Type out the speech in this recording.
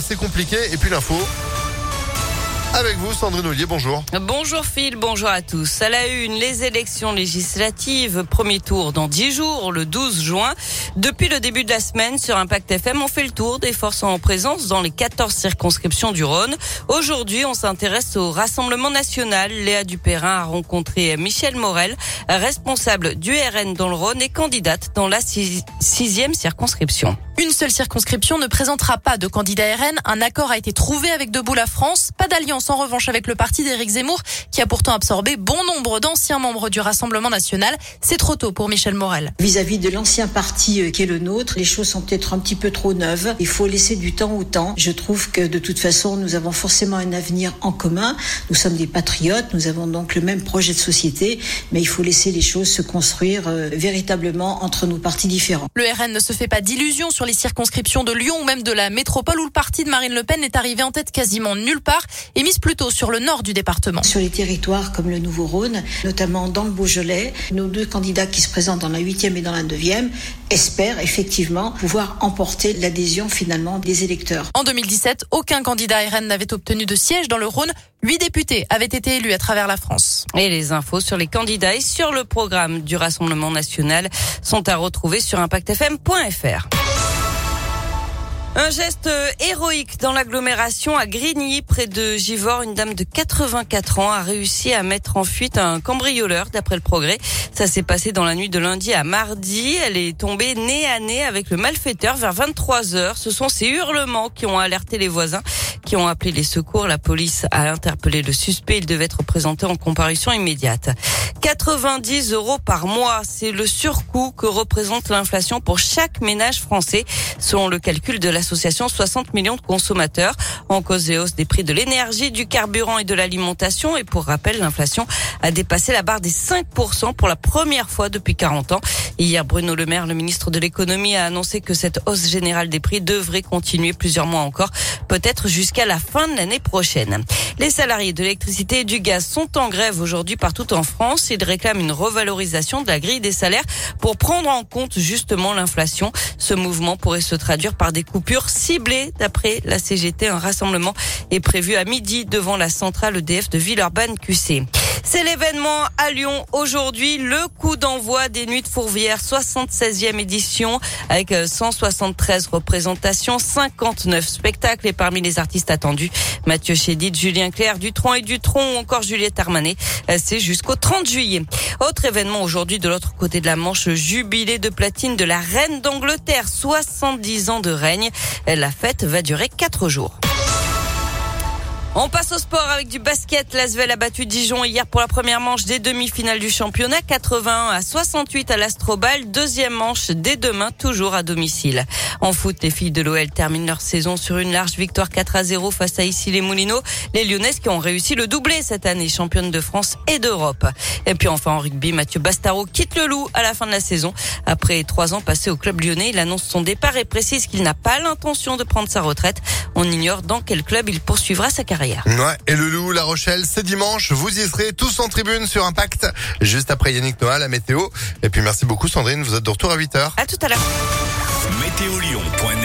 c'est compliqué. Et puis l'info. Avec vous, Sandrine Ollier, bonjour. Bonjour Phil, bonjour à tous. À la une, les élections législatives, premier tour dans 10 jours, le 12 juin. Depuis le début de la semaine, sur Impact FM, on fait le tour des forces en présence dans les 14 circonscriptions du Rhône. Aujourd'hui, on s'intéresse au Rassemblement national. Léa Dupérin a rencontré Michel Morel, responsable du RN dans le Rhône et candidate dans la sixième circonscription. Une seule circonscription ne présentera pas de candidat RN. Un accord a été trouvé avec Debout la France. Pas d'alliance en revanche avec le parti d'Éric Zemmour, qui a pourtant absorbé bon nombre d'anciens membres du Rassemblement national. C'est trop tôt pour Michel Morel. Vis-à-vis de l'ancien parti euh, qui est le nôtre, les choses sont peut-être un petit peu trop neuves. Il faut laisser du temps au temps. Je trouve que de toute façon, nous avons forcément un avenir en commun. Nous sommes des patriotes, nous avons donc le même projet de société, mais il faut laisser les choses se construire euh, véritablement entre nos partis différents. Le RN ne se fait pas d'illusions sur les circonscriptions de Lyon ou même de la métropole où le parti de Marine Le Pen est arrivé en tête quasiment nulle part et mise plutôt sur le nord du département. Sur les territoires comme le Nouveau-Rhône, notamment dans le Beaujolais, nos deux candidats qui se présentent dans la 8e et dans la 9e espèrent effectivement pouvoir emporter l'adhésion finalement des électeurs. En 2017, aucun candidat RN n'avait obtenu de siège dans le Rhône. Huit députés avaient été élus à travers la France. Et les infos sur les candidats et sur le programme du Rassemblement national sont à retrouver sur impactfm.fr. Un geste héroïque dans l'agglomération à Grigny, près de Givors. Une dame de 84 ans a réussi à mettre en fuite un cambrioleur, d'après le progrès. Ça s'est passé dans la nuit de lundi à mardi. Elle est tombée nez à nez avec le malfaiteur vers 23 heures. Ce sont ces hurlements qui ont alerté les voisins qui ont appelé les secours. La police a interpellé le suspect. Il devait être présenté en comparution immédiate. 90 euros par mois, c'est le surcoût que représente l'inflation pour chaque ménage français, selon le calcul de l'association 60 millions de consommateurs, en cause des hausses des prix de l'énergie, du carburant et de l'alimentation. Et pour rappel, l'inflation a dépassé la barre des 5% pour la première fois depuis 40 ans. Hier, Bruno Le Maire, le ministre de l'économie, a annoncé que cette hausse générale des prix devrait continuer plusieurs mois encore, peut-être jusqu'à la fin de l'année prochaine. Les salariés de l'électricité et du gaz sont en grève aujourd'hui partout en France. Ils réclament une revalorisation de la grille des salaires pour prendre en compte justement l'inflation. Ce mouvement pourrait se traduire par des coupures ciblées. D'après la CGT, un rassemblement est prévu à midi devant la centrale EDF de Villeurbanne-QC. C'est l'événement à Lyon aujourd'hui, le coup d'envoi des Nuits de Fourvière, 76e édition avec 173 représentations, 59 spectacles et parmi les artistes attendus, Mathieu Chédid, Julien Clerc, Dutron et Dutron ou encore Juliette Armanet. C'est jusqu'au 30 juillet. Autre événement aujourd'hui de l'autre côté de la Manche, jubilé de platine de la reine d'Angleterre, 70 ans de règne. La fête va durer 4 jours. On passe au sport avec du basket. L'Asvel a battu Dijon hier pour la première manche des demi-finales du championnat. 81 à 68 à l'Astrobal. Deuxième manche dès demain, toujours à domicile. En foot, les filles de l'OL terminent leur saison sur une large victoire 4 à 0 face à ici les Moulineaux. Les Lyonnaises qui ont réussi le doublé cette année, championne de France et d'Europe. Et puis enfin en rugby, Mathieu Bastaro quitte le loup à la fin de la saison. Après trois ans passés au club lyonnais, il annonce son départ et précise qu'il n'a pas l'intention de prendre sa retraite. On ignore dans quel club il poursuivra sa carrière. Ouais, et le loup, La Rochelle, c'est dimanche. Vous y serez tous en tribune sur Impact, juste après Yannick Noah, la météo. Et puis merci beaucoup Sandrine, vous êtes de retour à 8h. À tout à l'heure.